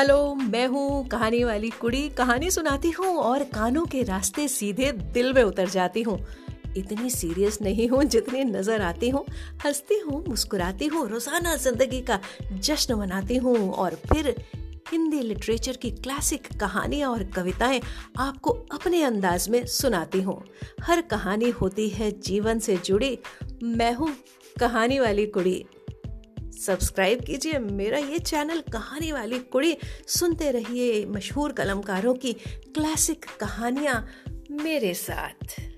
Hello, मैं हूँ कहानी वाली कुड़ी। कहानी सुनाती हूँ और कानों के रास्ते सीधे दिल में उतर जाती हूँ। इतनी सीरियस नहीं हूँ जितनी नज़र आती हूँ। हंसती हूँ, मुस्कुराती हूँ, रोज़ाना ज़िंदगी का जश्न मनाती हूँ और फिर हिंदी लिटरेचर की क्लासिक कहानियाँ और कविताएँ आपको अपने अंदाज में सुनाती हूँ। हर कहानी होती है जीवन से जुड़ी। मैं हूँ कहानी वाली कुड़ी। सब्सक्राइब कीजिए। मेरा ये चैनल कहानी वाली कुड़ी। सुनते रहिए मशहूर कलमकारों की क्लासिक कहानियाँ मेरे साथ।